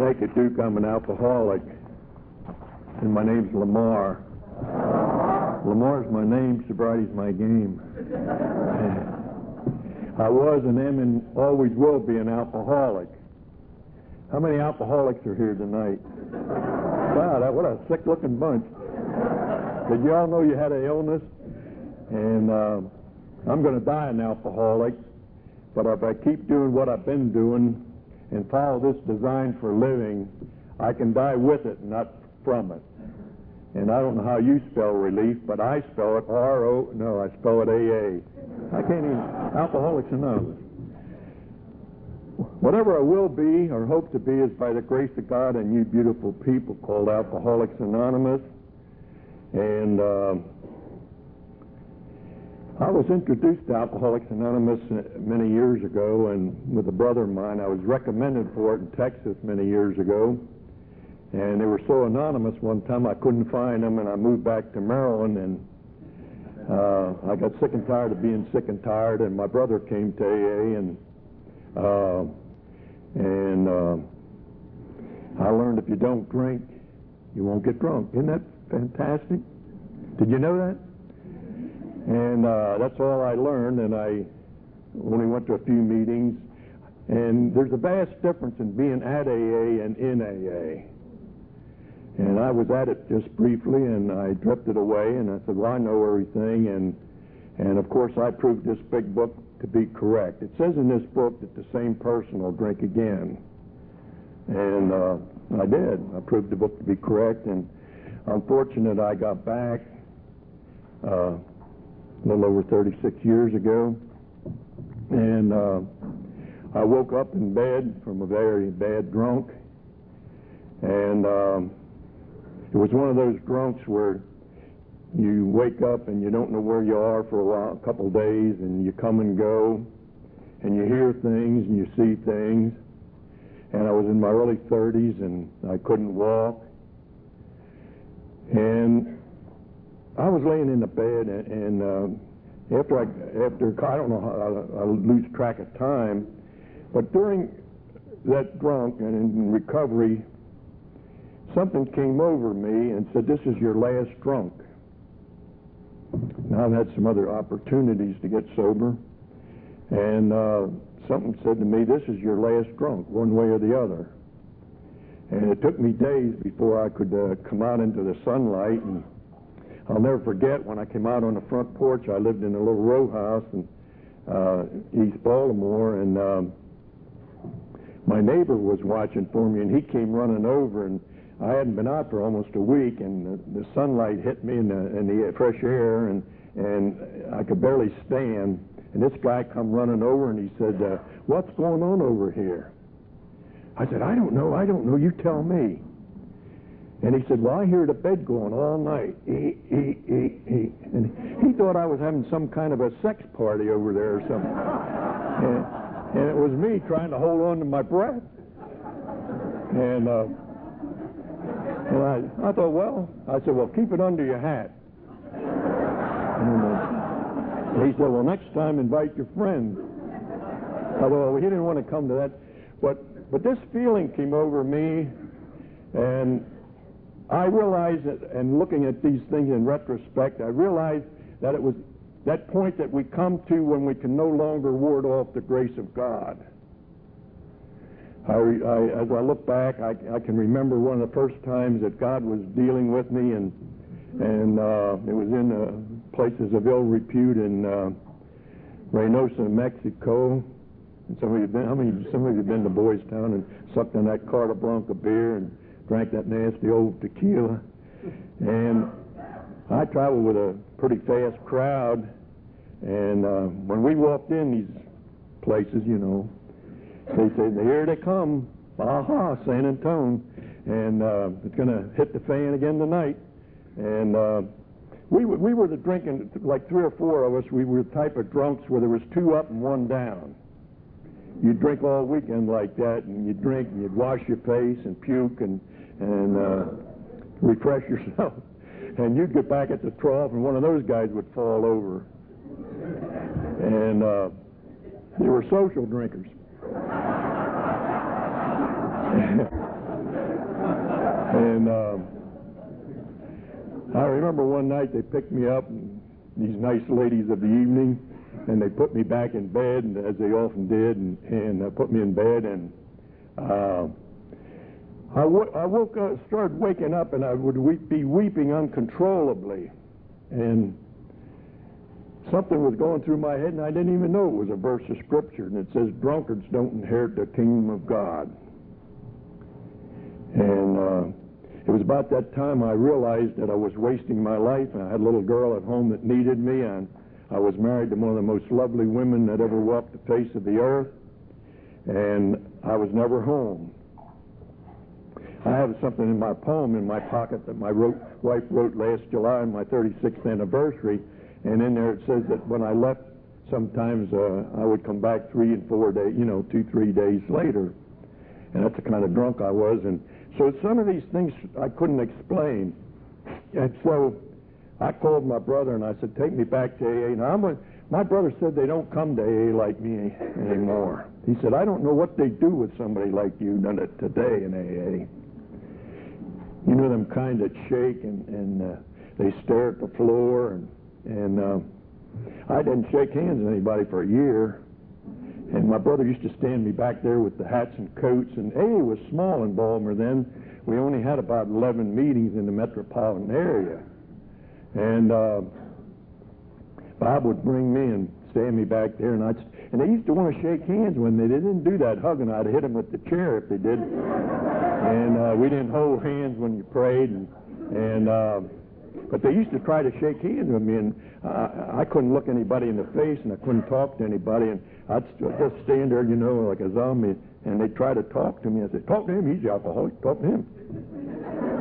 Thank you, Duke. I'm an alcoholic, and my name's Lamar. Lamar's my name, sobriety's my game. I was and am and always will be an alcoholic. How many alcoholics are here tonight? Wow, that, what a sick looking bunch. Did you all know you had an illness? And uh, I'm going to die an alcoholic, but if I keep doing what I've been doing and follow this design for living, I can die with it, not from it. And I don't know how you spell relief, but I spell it R O. No, I spell it A A. I can't even. Alcoholics Anonymous. Whatever I will be or hope to be is by the grace of God and you beautiful people called Alcoholics Anonymous. And uh, I was introduced to Alcoholics Anonymous many years ago, and with a brother of mine, I was recommended for it in Texas many years ago. And they were so anonymous one time I couldn't find them, and I moved back to Maryland, and uh, I got sick and tired of being sick and tired, and my brother came to AA, and uh, and uh, I learned if you don't drink, you won't get drunk. Isn't that fantastic? Did you know that? And uh, that's all I learned, and I only went to a few meetings. And there's a vast difference in being at AA and in AA. And I was at it just briefly, and I drifted away, and I said, well, I know everything. And, and of course, I proved this big book to be correct. It says in this book that the same person will drink again. And uh, I did. I proved the book to be correct, and I'm fortunate I got back uh, a little over 36 years ago. And uh, I woke up in bed from a very bad drunk. And um, it was one of those drunks where you wake up and you don't know where you are for a while, a couple of days, and you come and go, and you hear things and you see things. And I was in my early 30s and I couldn't walk. And I was laying in the bed, and, and uh, after I, after I don't know how I, I lose track of time, but during that drunk and in recovery, something came over me and said, "This is your last drunk." Now I've had some other opportunities to get sober, and uh, something said to me, "This is your last drunk, one way or the other." And it took me days before I could uh, come out into the sunlight. And I'll never forget when I came out on the front porch. I lived in a little row house in uh, East Baltimore, and um, my neighbor was watching for me, and he came running over and I hadn't been out for almost a week, and the, the sunlight hit me in the, in the fresh air, and and I could barely stand. And this guy come running over, and he said, uh, "What's going on over here?" I said, "I don't know. I don't know. You tell me." And he said, "Well, I hear the bed going all night." He, he, he, he. And he thought I was having some kind of a sex party over there or something. and, and it was me trying to hold on to my breath. And. Uh, and I, I thought, well, I said, well, keep it under your hat. And uh, he said, well, next time invite your friends. Although he didn't want to come to that. But, but this feeling came over me, and I realize that, and looking at these things in retrospect, I realize that it was that point that we come to when we can no longer ward off the grace of God. I, I, as I look back, I, I can remember one of the first times that God was dealing with me, and and uh, it was in uh, places of ill repute in uh, Reynosa, Mexico. And some of you been, how many? Some of you been to Boys Town and sucked on that Carta Blanca beer and drank that nasty old tequila. And I traveled with a pretty fast crowd, and uh, when we walked in these places, you know, they say, here they come. Aha, San Antone. And uh, it's going to hit the fan again tonight. And uh, we, we were the drinking, like three or four of us, we were the type of drunks where there was two up and one down. You'd drink all weekend like that, and you'd drink, and you'd wash your face and puke and, and uh, refresh yourself. And you'd get back at the trough, and one of those guys would fall over. And uh, they were social drinkers. And uh, I remember one night they picked me up, and these nice ladies of the evening, and they put me back in bed, and as they often did, and, and uh, put me in bed, and uh, I, w- I woke up, started waking up, and I would weep, be weeping uncontrollably, and something was going through my head, and I didn't even know it was a verse of scripture, and it says, "Drunkards don't inherit the kingdom of God." And uh, it was about that time I realized that I was wasting my life, and I had a little girl at home that needed me, and I was married to one of the most lovely women that ever walked the face of the earth, and I was never home. I have something in my poem in my pocket that my wrote, wife wrote last July on my 36th anniversary, and in there it says that when I left, sometimes uh, I would come back three and four days, you know, two, three days later. And that's the kind of drunk I was. And so some of these things I couldn't explain. And so I called my brother and I said, take me back to AA. Now, I'm a, my brother said they don't come to AA like me anymore. He said, I don't know what they do with somebody like you today in AA. You know them kind that shake and, and uh, they stare at the floor and and uh, I didn't shake hands with anybody for a year. And my brother used to stand me back there with the hats and coats. And A was small in Baltimore then. We only had about 11 meetings in the metropolitan area. And uh, Bob would bring me and stand me back there, and I'd and they used to want to shake hands when they didn't do that hugging. I'd hit them with the chair if they did. And uh, we didn't hold hands when you prayed, and and. Uh, but they used to try to shake hands with me, and I, I couldn't look anybody in the face, and I couldn't talk to anybody, and I'd just stand there, you know, like a zombie, and they'd try to talk to me. I said, talk to him, he's alcoholic, talk to him.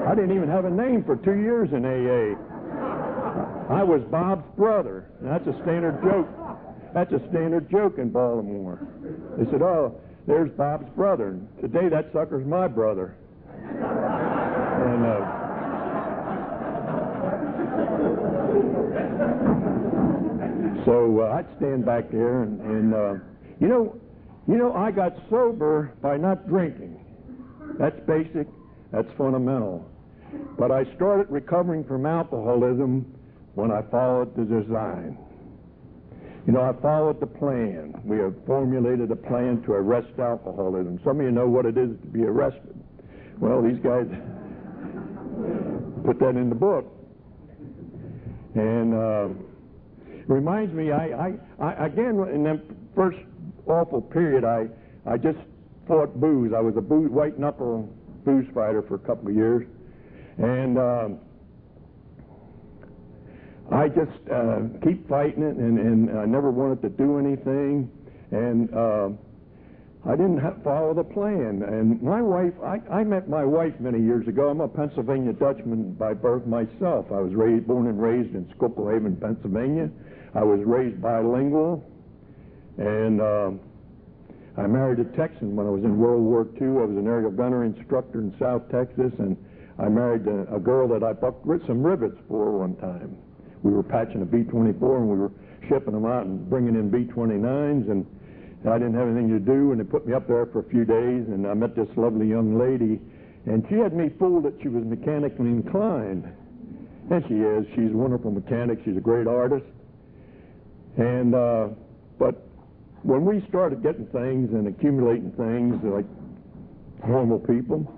I didn't even have a name for two years in AA. I was Bob's brother. That's a standard joke. That's a standard joke in Baltimore. They said, oh, there's Bob's brother. Today that sucker's my brother. And, uh, So uh, I'd stand back there, and, and uh, you know, you know, I got sober by not drinking. That's basic. That's fundamental. But I started recovering from alcoholism when I followed the design. You know, I followed the plan. We have formulated a plan to arrest alcoholism. Some of you know what it is to be arrested. Well, these guys put that in the book. And uh, reminds me, I, I, I again in that first awful period, I, I just fought booze. I was a booze, white knuckle booze fighter for a couple of years, and um, I just uh, keep fighting it, and, and I never wanted to do anything, and. Uh, I didn't follow the plan. And my wife, I, I met my wife many years ago. I'm a Pennsylvania Dutchman by birth myself. I was raised, born and raised in Schuylkill Haven, Pennsylvania. I was raised bilingual, and uh, I married a Texan when I was in World War II. I was an aerial gunner instructor in South Texas, and I married a, a girl that I bucked some rivets for one time. We were patching a B-24, and we were shipping them out and bringing in B-29s, and I didn't have anything to do, and they put me up there for a few days, and I met this lovely young lady, and she had me fooled that she was mechanically inclined. And she is. She's a wonderful mechanic. She's a great artist. And, uh, but when we started getting things and accumulating things like normal people,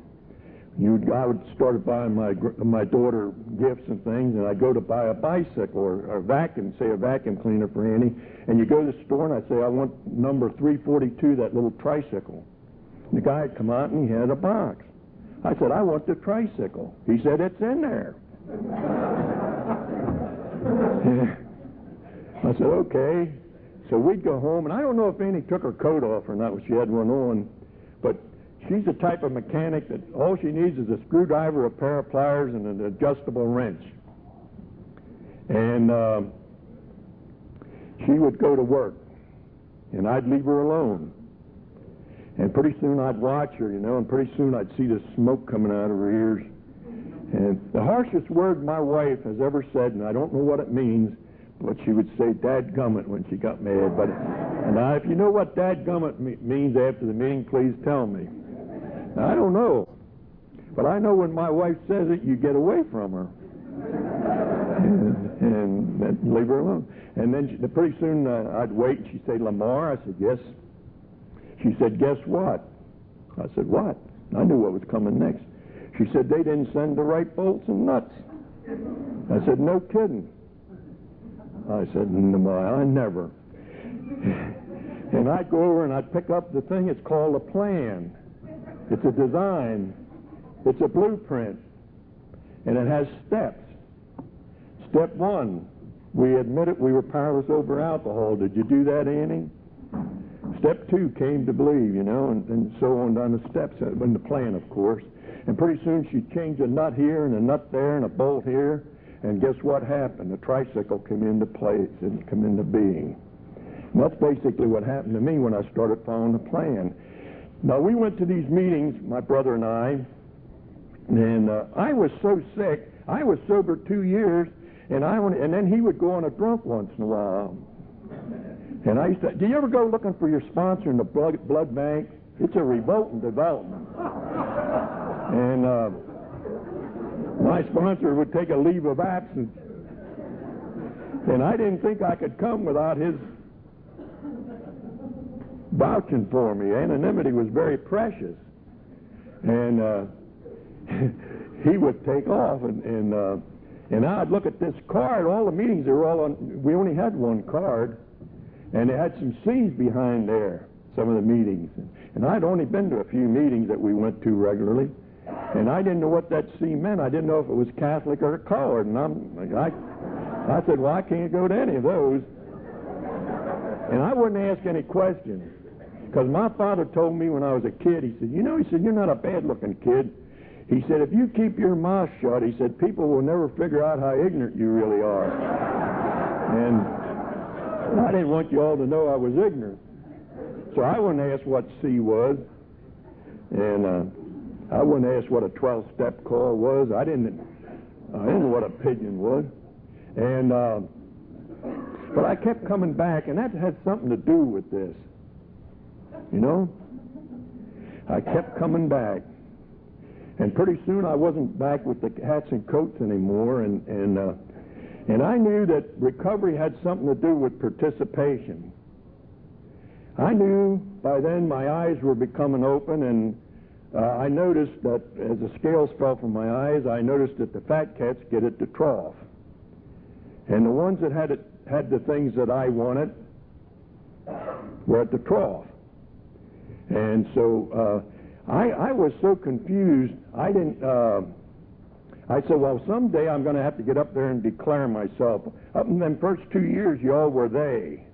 you I would start buying my my daughter gifts and things, and I'd go to buy a bicycle or, a vacuum, say a vacuum cleaner for Annie, and you go to the store and I say I want number 342, that little tricycle. And the guy had come out and he had a box. I said I want the tricycle. He said it's in there. I said, okay. So we'd go home, and I don't know if Annie took her coat off or not when she had one on, but she's the type of mechanic that all she needs is a screwdriver, a pair of pliers, and an adjustable wrench. And uh, she would go to work, and I'd leave her alone. And pretty soon I'd watch her, you know, and pretty soon I'd see the smoke coming out of her ears. And the harshest word my wife has ever said, and I don't know what it means, but she would say "Dad gummit" when she got mad. But now, if you know what "Dad gummit" means after the meeting, please tell me. I don't know. But I know when my wife says it, you get away from her. and, and, and leave her alone. And then she, pretty soon uh, I'd wait, and she'd say, Lamar? I said, yes. She said, guess what? I said, what? I knew what was coming next. She said, they didn't send the right bolts and nuts. I said, no kidding. I said, no, I never. And I'd go over and I'd pick up the thing. It's called a plan. It's a design. It's a blueprint. And it has steps. Step one, we admitted we were powerless over alcohol. Did you do that, Annie? Step two came to believe, you know, and, and so on down the steps in the plan, of course. And pretty soon she changed a nut here and a nut there and a bolt here. And guess what happened? The tricycle came into place and come into being. And that's basically what happened to me when I started following the plan. Now we went to these meetings, my brother and I, and uh, I was so sick. I was sober two years, and I went, and then he would go on a drunk once in a while. And I used to. Do you ever go looking for your sponsor in the blood, blood bank? It's a revolting development. And uh, my sponsor would take a leave of absence. And I didn't think I could come without his vouching for me. Anonymity was very precious. And uh, he would take off, and and, uh, and I'd look at this card. All the meetings they were all on. We only had one card, and they had some C's behind there. Some of the meetings, and I'd only been to a few meetings that we went to regularly. And I didn't know what that C meant. I didn't know if it was Catholic or colored. And I'm, I, I said, well, I can't go to any of those. And I wouldn't ask any questions. Because my father told me when I was a kid, he said, you know, he said, you're not a bad-looking kid. He said, if you keep your mouth shut, he said, people will never figure out how ignorant you really are. and I didn't want you all to know I was ignorant. So I wouldn't ask what C was. And, uh, I wouldn't ask what a 12-step call was. I didn't. I didn't know what a pigeon was. And uh, but I kept coming back, and that had something to do with this. You know, I kept coming back, and pretty soon I wasn't back with the hats and coats anymore, and and uh, and I knew that recovery had something to do with participation. I knew by then my eyes were becoming open and uh, I noticed that as the scales fell from my eyes, I noticed that the fat cats get at the trough. And the ones that had, it, had the things that I wanted were at the trough. And so uh, I, I was so confused, I didn't. Uh, I said, well, someday I'm going to have to get up there and declare myself. Up in them first two years, y'all were they.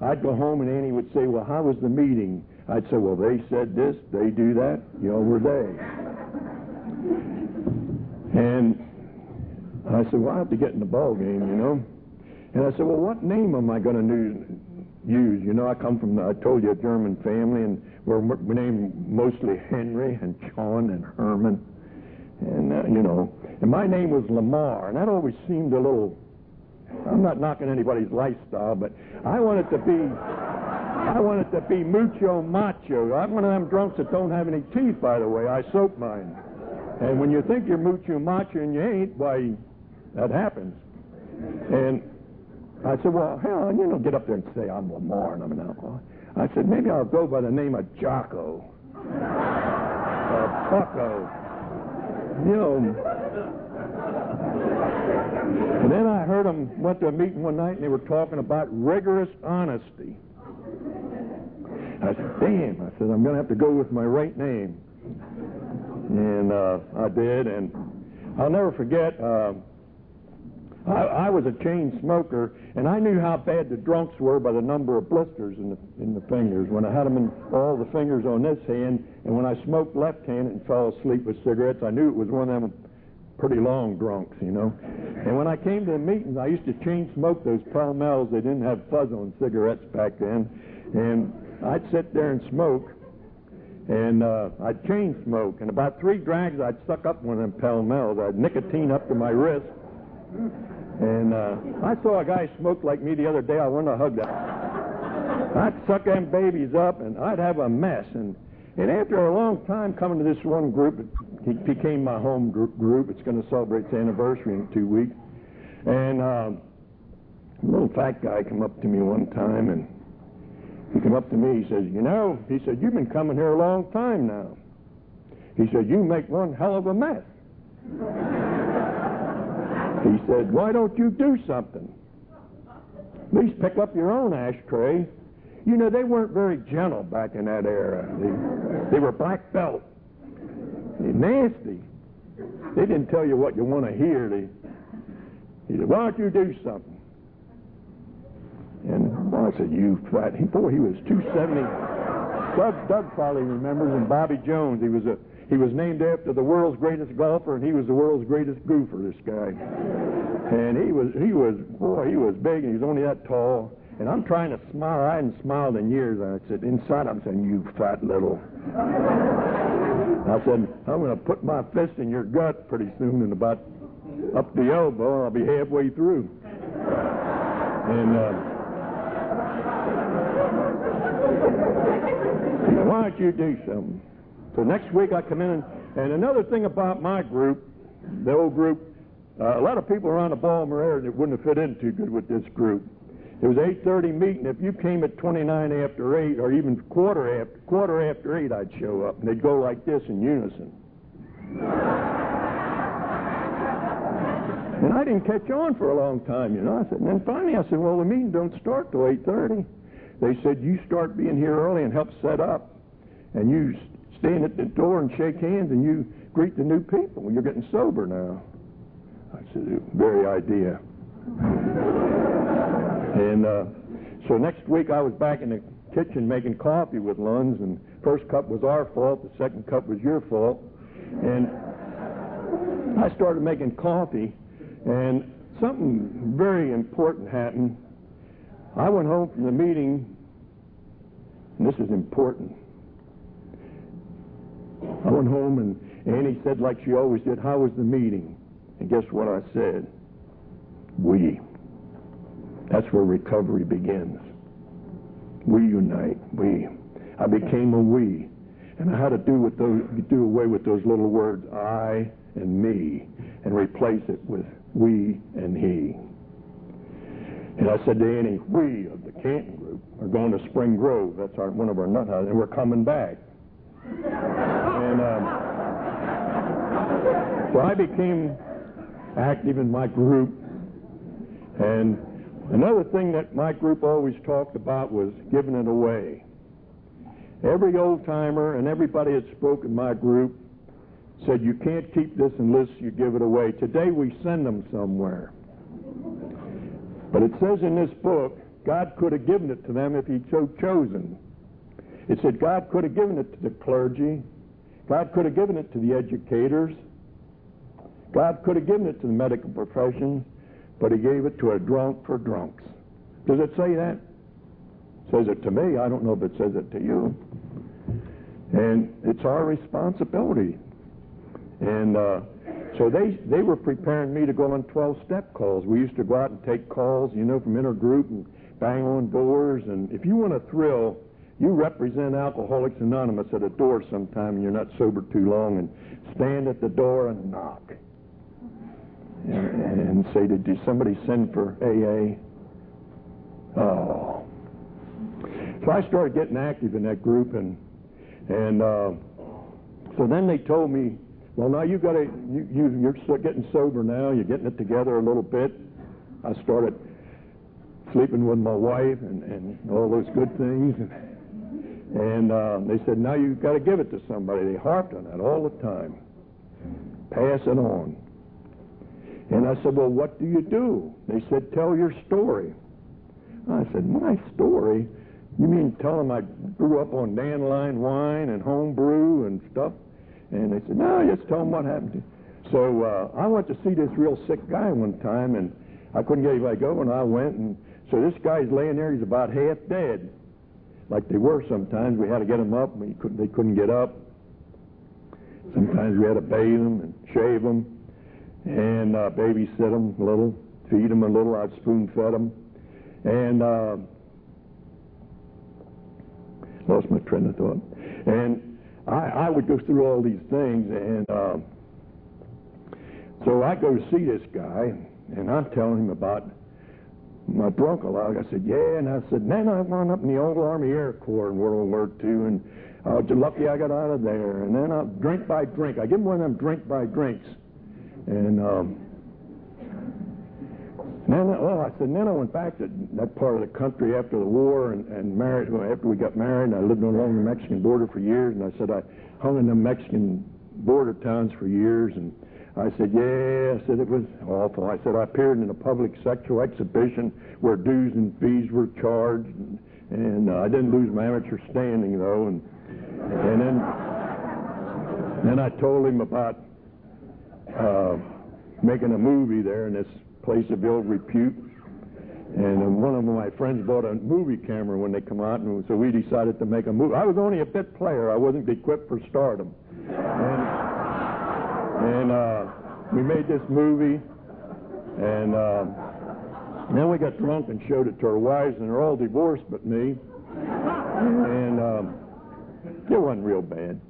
I'd go home and Annie would say, well, how was the meeting? I'd say, well, they said this, they do that, y'all were they. And I said, well, I have to get in the ball game, you know. And I said, well, what name am I going to use? You know, I come from, I told you, a German family, and we're, named mostly Henry and John and Herman. And, uh, you know, and my name was Lamar, and that always seemed a little, I'm not knocking anybody's lifestyle, but I wanted to be I want it to be mucho macho. I'm one of them drunks that don't have any teeth, by the way. I soak mine. And when you think you're mucho macho and you ain't, why, that happens. And I said, well, hell, you know, get up there and say I'm Lamar and I'm an alcoholic. I said, maybe I'll go by the name of Jocko. or Bucko. You know. And then I heard them, went to a meeting one night and they were talking about rigorous honesty. I said, damn. I said, I'm going to have to go with my right name. And uh, I did, and I'll never forget, uh, I, I was a chain smoker, and I knew how bad the drunks were by the number of blisters in the, in the fingers. When I had them in all the fingers on this hand, and when I smoked left hand and fell asleep with cigarettes, I knew it was one of them pretty long drunks, you know. And when I came to the meetings, I used to chain smoke those Pall Malls. They didn't have fuzz on cigarettes back then. And I'd sit there and smoke, and uh, I'd chain smoke. And about three drags, I'd suck up one of them Pall. I'd nicotine up to my wrist. And uh, I saw a guy smoke like me the other day. I wanted to hug that. I'd suck them babies up, and I'd have a mess. And And after a long time coming to this one group, it became my home group. It's going to celebrate its anniversary in two weeks. And uh, a little fat guy come up to me one time, and he came up to me. He says, "You know," he said, "you've been coming here a long time now." He said, "You make one hell of a mess." He said, "Why don't you do something? At least pick up your own ashtray." You know, they weren't very gentle back in that era. They, they were black belt. They're nasty. They didn't tell you what you want to hear. They, he said, why don't you do something? And I said, you fat. Boy, he was 270. Doug, Doug probably remembers, and Bobby Jones. He was a he was named after the world's greatest golfer, and he was the world's greatest goofer. This guy, and he was he was boy, he was big, and he was only that tall. And I'm trying to smile. I hadn't smiled in years. And I said, inside I'm saying, you fat little. I said, I'm going to put my fist in your gut pretty soon and about up the elbow. I'll be halfway through. And uh, why don't you do something? So next week I come in, and, and another thing about my group, the old group, uh, a lot of people around the Baltimore area that wouldn't have fit in too good with this group. It was 8:30 meeting. If you came at 29 after eight, or even quarter after quarter after eight, I'd show up, and they'd go like this in unison. and I didn't catch on for a long time, you know. I said, and then finally I said, well, the meeting don't start till 8:30. They said you start being here early and help set up, and you stand at the door and shake hands, and you greet the new people. You're getting sober now. I said, very idea. And uh, so next week I was back in the kitchen making coffee with Lons, and first cup was our fault, the second cup was your fault. And I started making coffee, and something very important happened. I went home from the meeting, and this is important. I went home, and Annie said, like she always did, How was the meeting? And guess what I said? We. That's where recovery begins. We unite. We. I became a we. And I had to do with those, do away with those little words, I and me, and replace it with we and he. And I said to Annie, we of the Canton group are going to Spring Grove. That's our, one of our nut houses, and we're coming back. And um, so I became active in my group, and Another thing that my group always talked about was giving it away. Every old timer and everybody that spoke in my group said, You can't keep this unless you give it away. Today we send them somewhere. But it says in this book, God could have given it to them if He'd so chosen. It said God could have given it to the clergy, God could have given it to the educators, God could have given it to the medical profession, but he gave it to a drunk for drunks. Does it say that? It says it to me. I don't know if it says it to you. And it's our responsibility. And uh, so they they were preparing me to go on 12-step calls. We used to go out and take calls, you know, from intergroup and bang on doors. And if you want a thrill, you represent Alcoholics Anonymous at a door sometime and you're not sober too long and stand at the door and knock and, and say, did somebody send for AA? Oh. So I started getting active in that group, and and uh, so then they told me, well, now you got to you, you you're getting sober now. You're getting it together a little bit. I started sleeping with my wife and and all those good things, and, and uh, they said now you've got to give it to somebody. They harped on that all the time. Pass it on. And I said, Well, what do you do? They said, Tell your story. I said, My story? You mean tell them I grew up on dandelion wine and home brew and stuff? And they said, No, just tell them what happened to you. So uh, I went to see this real sick guy one time, and I couldn't get anybody to go, and I went. And so this guy's laying there, he's about half dead, like they were sometimes. We had to get them up, and couldn't, they couldn't get up. Sometimes we had to bathe them and shave them and uh, babysit them a little, feed them a little. I'd spoon fed them, and uh, lost my train of thought. And I, I would go through all these things, and uh, so I go to see this guy, and I'm telling him about my log. I said, yeah, and I said, man, I wound up in the old Army Air Corps in World War II, and I was lucky I got out of there. And then I drink by drink. I give him one of them drink by drinks, and um, then, well, I said, then I went back to that part of the country after the war and, and married. Well, after we got married, I lived along the Mexican border for years, and I said I hung in the Mexican border towns for years, and I said, yeah, I said it was awful. I said I appeared in a public sexual exhibition where dues and fees were charged, and, and uh, I didn't lose my amateur standing though, and and then then I told him about uh, making a movie there in this place of ill repute. And uh, one of my friends bought a movie camera when they come out, and so we decided to make a movie. I was only a bit player; I wasn't equipped for stardom. And, and uh, we made this movie, and uh, then we got drunk and showed it to our wives, and they're all divorced but me. And um, it wasn't real bad.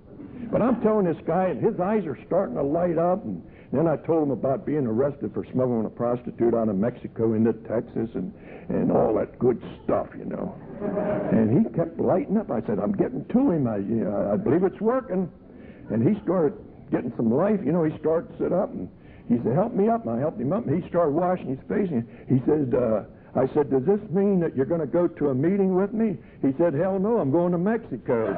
But I'm telling this guy, and his eyes are starting to light up, and then I told him about being arrested for smuggling a prostitute out of Mexico into Texas and, and all that good stuff, you know. And he kept lighting up. I said, I'm getting to him. I, you know, I believe it's working. And he started getting some life. You know, he starts sit up and he said, help me up. And I helped him up. And he started washing his face. And he said, uh, I said, does this mean that you're going to go to a meeting with me? He said, hell no, I'm going to Mexico.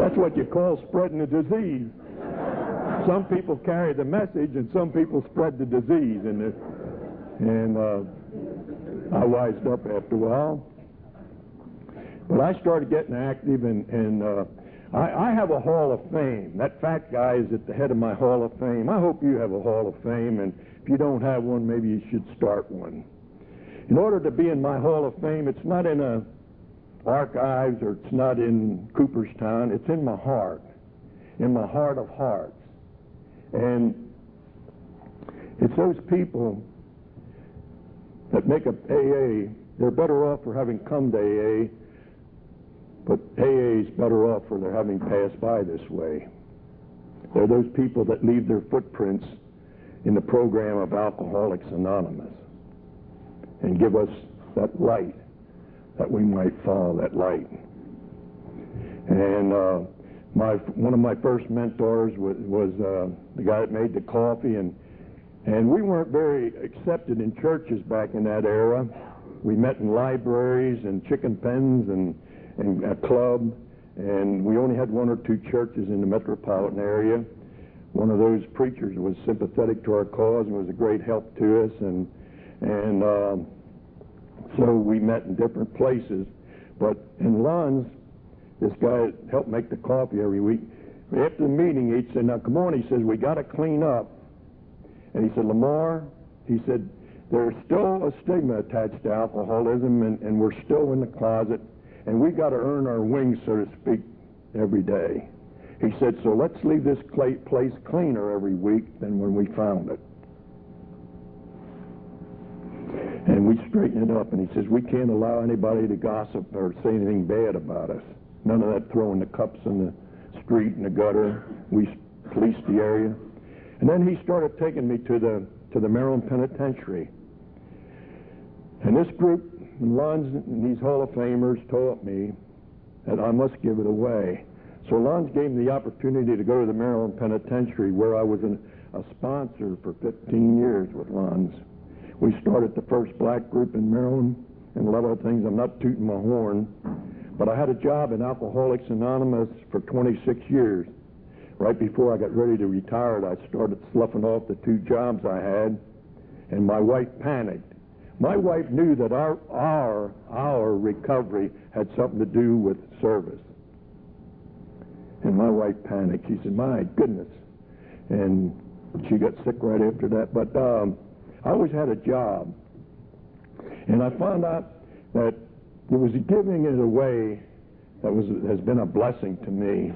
That's what you call spreading a disease. Some people carry the message, and some people spread the disease. And, and uh, I wised up after a while. But I started getting active, and, and uh, I, I have a Hall of Fame. That fat guy is at the head of my Hall of Fame. I hope you have a Hall of Fame, and if you don't have one, maybe you should start one. In order to be in my Hall of Fame, it's not in a archives or it's not in Cooperstown. It's in my heart, in my heart of hearts. And it's those people that make up AA, they're better off for having come to AA, but AA is better off for their having passed by this way. They're those people that leave their footprints in the program of Alcoholics Anonymous and give us that light that we might follow that light. And uh, my one of my first mentors was, was uh, the guy that made the coffee, and and we weren't very accepted in churches back in that era. We met in libraries and chicken pens and and a club, and we only had one or two churches in the metropolitan area. One of those preachers was sympathetic to our cause and was a great help to us, and and um, so we met in different places. But in Lons, this guy helped make the coffee every week. After the meeting, he said, now come on, he says, we got to clean up. And he said, Lamar, he said, there's still a stigma attached to alcoholism, and, and we're still in the closet, and we've got to earn our wings, so to speak, every day. He said, so let's leave this place cleaner every week than when we found it. And we straighten it up, and he says, we can't allow anybody to gossip or say anything bad about us. None of that throwing the cups in the street and the gutter. We policed the area. And then he started taking me to the to the Maryland Penitentiary. And this group, Lons and these Hall of Famers, told me that I must give it away. So Lons gave me the opportunity to go to the Maryland Penitentiary, where I was an, a sponsor for 15 years with Lons. We started the first black group in Maryland and a lot of things. I'm not tooting my horn, but I had a job in Alcoholics Anonymous for 26 years. Right before I got ready to retire, I started sloughing off the two jobs I had, and my wife panicked. My wife knew that our our our recovery had something to do with service. And my wife panicked. She said, "My goodness," and she got sick right after that. But um, I always had a job. And I found out that it was giving it away that was has been a blessing to me.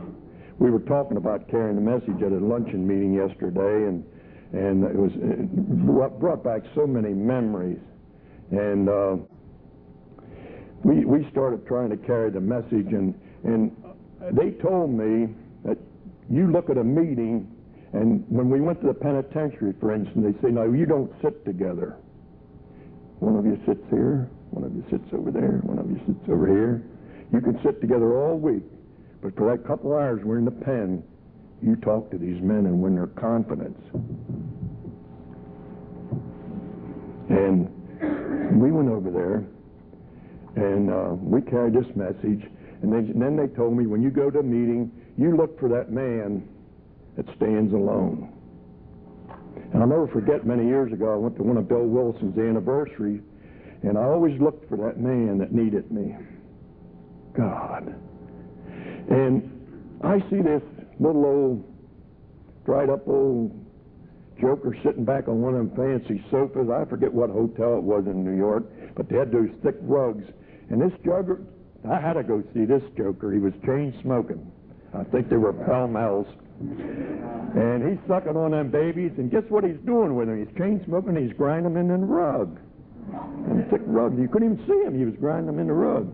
We were talking about carrying the message at a luncheon meeting yesterday, and and it was it brought, back so many memories. And uh, we we started trying to carry the message, and and they told me that you look at a meeting, and when we went to the penitentiary, for instance, they say, no, you don't sit together. One of you sits here, one of you sits over there, one of you sits over here. You can sit together all week, but for that couple hours we're in the pen, you talk to these men and win their confidence. And we went over there, and uh, we carried this message. And then, then they told me, when you go to a meeting, you look for that man that stands alone. And I'll never forget many years ago, I went to one of Bill Wilson's anniversaries, and I always looked for that man that needed me. God. And I see this little old, dried up old joker sitting back on one of them fancy sofas. I forget what hotel it was in New York, but they had those thick rugs. And this joker, I had to go see this joker. He was chain smoking. I think they were Pall Malls. And he's sucking on them babies, and guess what he's doing with them? He's chain smoking, he's grinding them in the rug. And thick rug. You couldn't even see him. He was grinding them in the rug.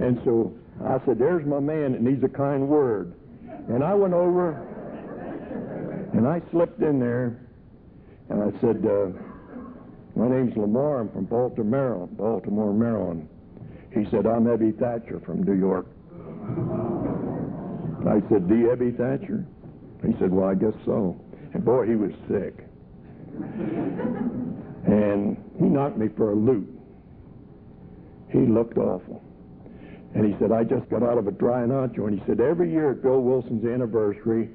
And so I said, There's my man that needs a kind word. And I went over and I slipped in there and I said, uh, My name's Lamar. I'm from Baltimore, Maryland. Baltimore, Maryland. He said, I'm Ebby Thatcher from New York. I said, The Ebby Thatcher? He said, Well, I guess so. And boy, he was sick. And he knocked me for a loop. He looked awful. And he said, I just got out of a dry nacho. And he said, every year at Bill Wilson's anniversary,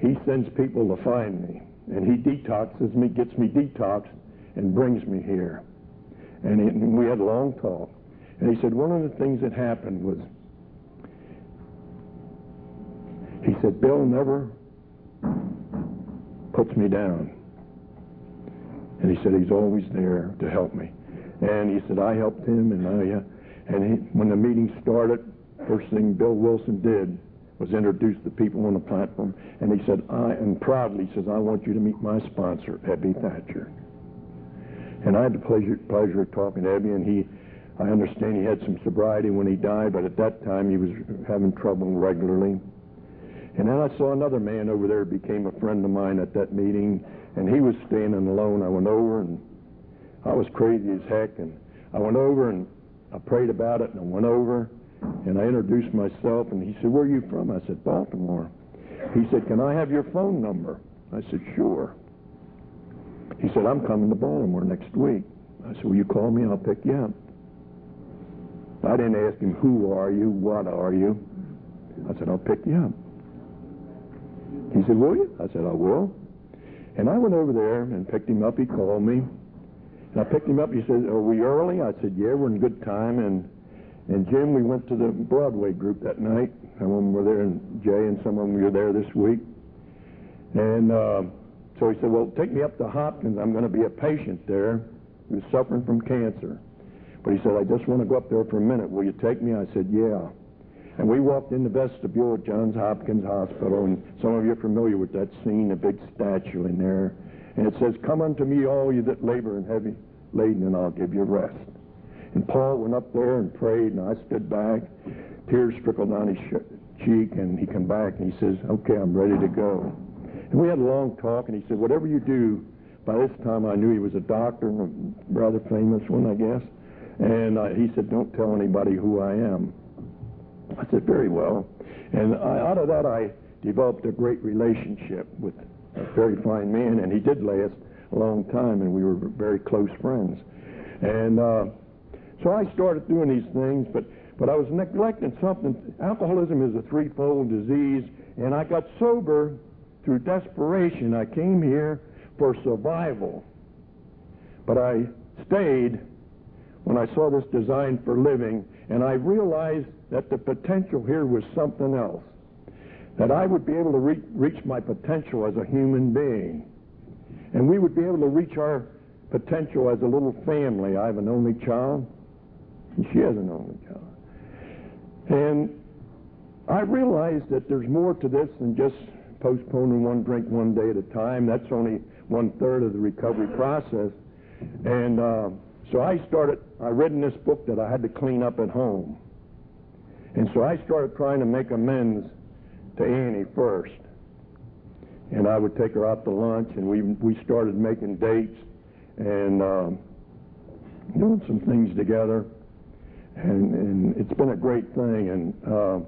he sends people to find me. And he detoxes me, gets me detoxed, and brings me here. And, he, and we had a long talk. And he said, one of the things that happened was, he said, Bill never puts me down. And he said, he's always there to help me. And he said, I helped him, and I, uh, and he, when the meeting started, first thing Bill Wilson did was introduce the people on the platform. And he said, I, and proudly he says, I want you to meet my sponsor, Ebby Thatcher. And I had the pleasure, pleasure of talking to Ebby, and he, I understand he had some sobriety when he died, but at that time he was having trouble regularly. And then I saw another man over there became a friend of mine at that meeting, and he was standing alone. I went over, and I was crazy as heck, and I went over and I prayed about it, and I went over, and I introduced myself, and he said, where are you from? I said, Baltimore. He said, can I have your phone number? I said, sure. He said, I'm coming to Baltimore next week. I said, will you call me? I'll pick you up. I didn't ask him, who are you? What are you? I said, I'll pick you up. He said, will you? I said, I will. And I went over there and picked him up. He called me. And I picked him up. He said, are we early? I said, yeah, we're in good time. And and Jim, we went to the Broadway group that night. Some of them were there, and Jay and some of them were there this week. And uh, so he said, well, take me up to Hopkins. I'm going to be a patient there who's suffering from cancer. But he said, I just want to go up there for a minute. Will you take me? I said, yeah. And we walked in the vestibule at Johns Hopkins Hospital, and some of you are familiar with that scene, the big statue in there. And it says, Come unto me, all you that labor and heavy laden, and I'll give you rest. And Paul went up there and prayed, and I stood back. Tears trickled down his cheek, and he came back and he says, Okay, I'm ready to go. And we had a long talk, and he said, Whatever you do, by this time I knew he was a doctor, a rather famous one, I guess. And uh, he said, Don't tell anybody who I am. I said, Very well. And I, out of that, I developed a great relationship with a very fine man, and he did last a long time, and we were very close friends. And uh, so I started doing these things, but but I was neglecting something. Alcoholism is a threefold disease, and I got sober through desperation. I came here for survival, but I stayed when I saw this design for living, and I realized that the potential here was something else. That I would be able to re- reach my potential as a human being. And we would be able to reach our potential as a little family. I have an only child, and she has an only child. And I realized that there's more to this than just postponing one drink one day at a time. That's only one third of the recovery process. And uh, so I started, I read in this book that I had to clean up at home. And so I started trying to make amends to Annie first. And I would take her out to lunch, and we, we started making dates and um, doing some things together. And, and it's been a great thing. And, uh,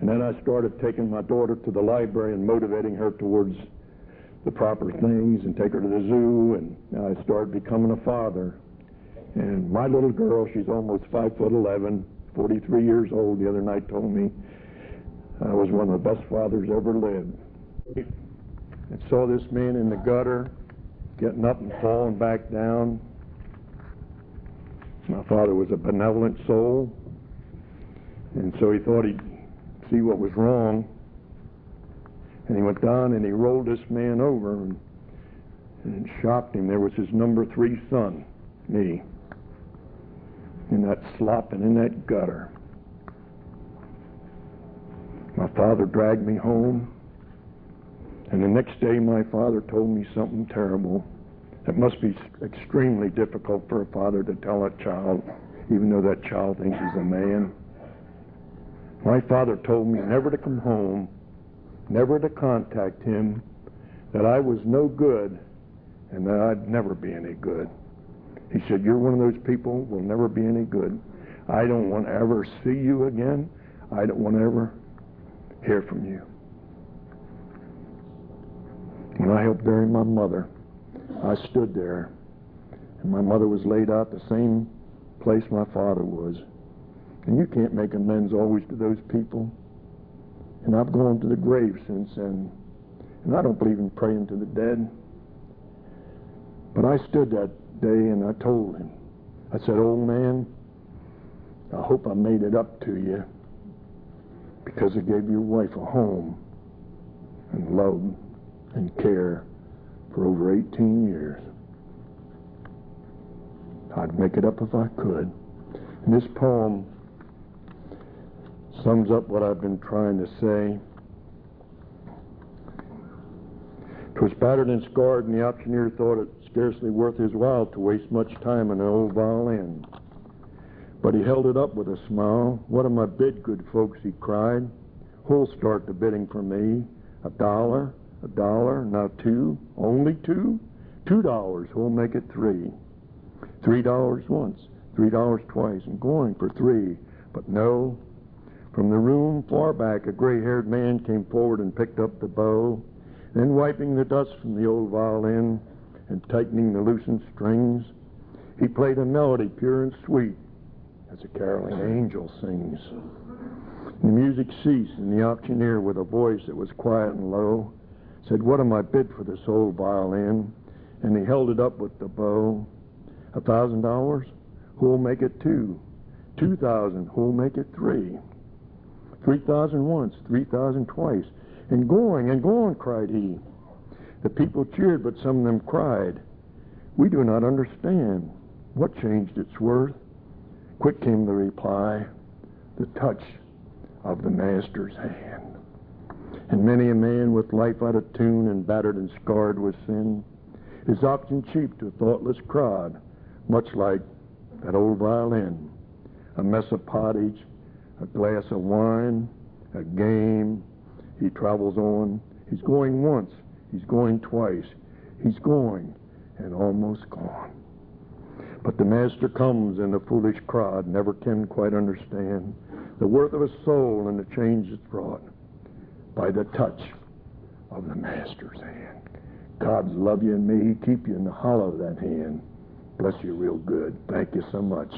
and then I started taking my daughter to the library and motivating her towards the proper things and take her to the zoo. And I started becoming a father. And my little girl, she's almost five foot eleven, 43 years old, the other night told me I was one of the best fathers ever lived. And saw this man in the gutter getting up and falling back down. My father was a benevolent soul, and so he thought he'd see what was wrong. And he went down and he rolled this man over and, and shocked him. There was his number three son, me, in that slop and in that gutter. My father dragged me home. And the next day, my father told me something terrible. It must be extremely difficult for a father to tell a child, even though that child thinks he's a man. My father told me never to come home, never to contact him, that I was no good, and that I'd never be any good. He said, You're one of those people will never be any good. I don't want to ever see you again. I don't want to ever hear from you. When I helped bury my mother, I stood there, and my mother was laid out the same place my father was. And you can't make amends always to those people. And I've gone to the grave since then. And I don't believe in praying to the dead. But I stood that day and I told him, I said, Old man, I hope I made it up to you because it gave your wife a home and love and care for over 18 years. I'd make it up if I could. And this poem sums up what I've been trying to say. Twas battered and scarred, and the auctioneer thought it scarcely worth his while to waste much time on an old violin. But he held it up with a smile. What am I bid, good folks? he cried. Who'll start the bidding for me? A dollar, a dollar, now two, only two? Two dollars, who'll make it three? Three dollars once, three dollars twice, and going for three. But no, from the room far back, a gray haired man came forward and picked up the bow. Then, wiping the dust from the old violin and tightening the loosened strings, he played a melody pure and sweet as a caroling angel sings. The music ceased, and the auctioneer, with a voice that was quiet and low, said, What am I bid for this old violin? And he held it up with the bow. A thousand dollars? Who'll make it two? Two thousand? Who'll make it three? Three thousand once, three thousand twice. And going and going, cried he. The people cheered, but some of them cried, We do not understand. What changed its worth? Quick came the reply, the touch of the Master's hand. And many a man with life out of tune and battered and scarred with sin is often cheap to a thoughtless crowd, much like that old violin, a mess of pottage, a glass of wine, a game. He travels on. He's going once. He's going twice. He's going and almost gone. But the Master comes, and the foolish crowd never can quite understand the worth of a soul and the change it's brought by the touch of the Master's hand. God's love you and me. He keep you in the hollow of that hand. Bless you real good. Thank you so much.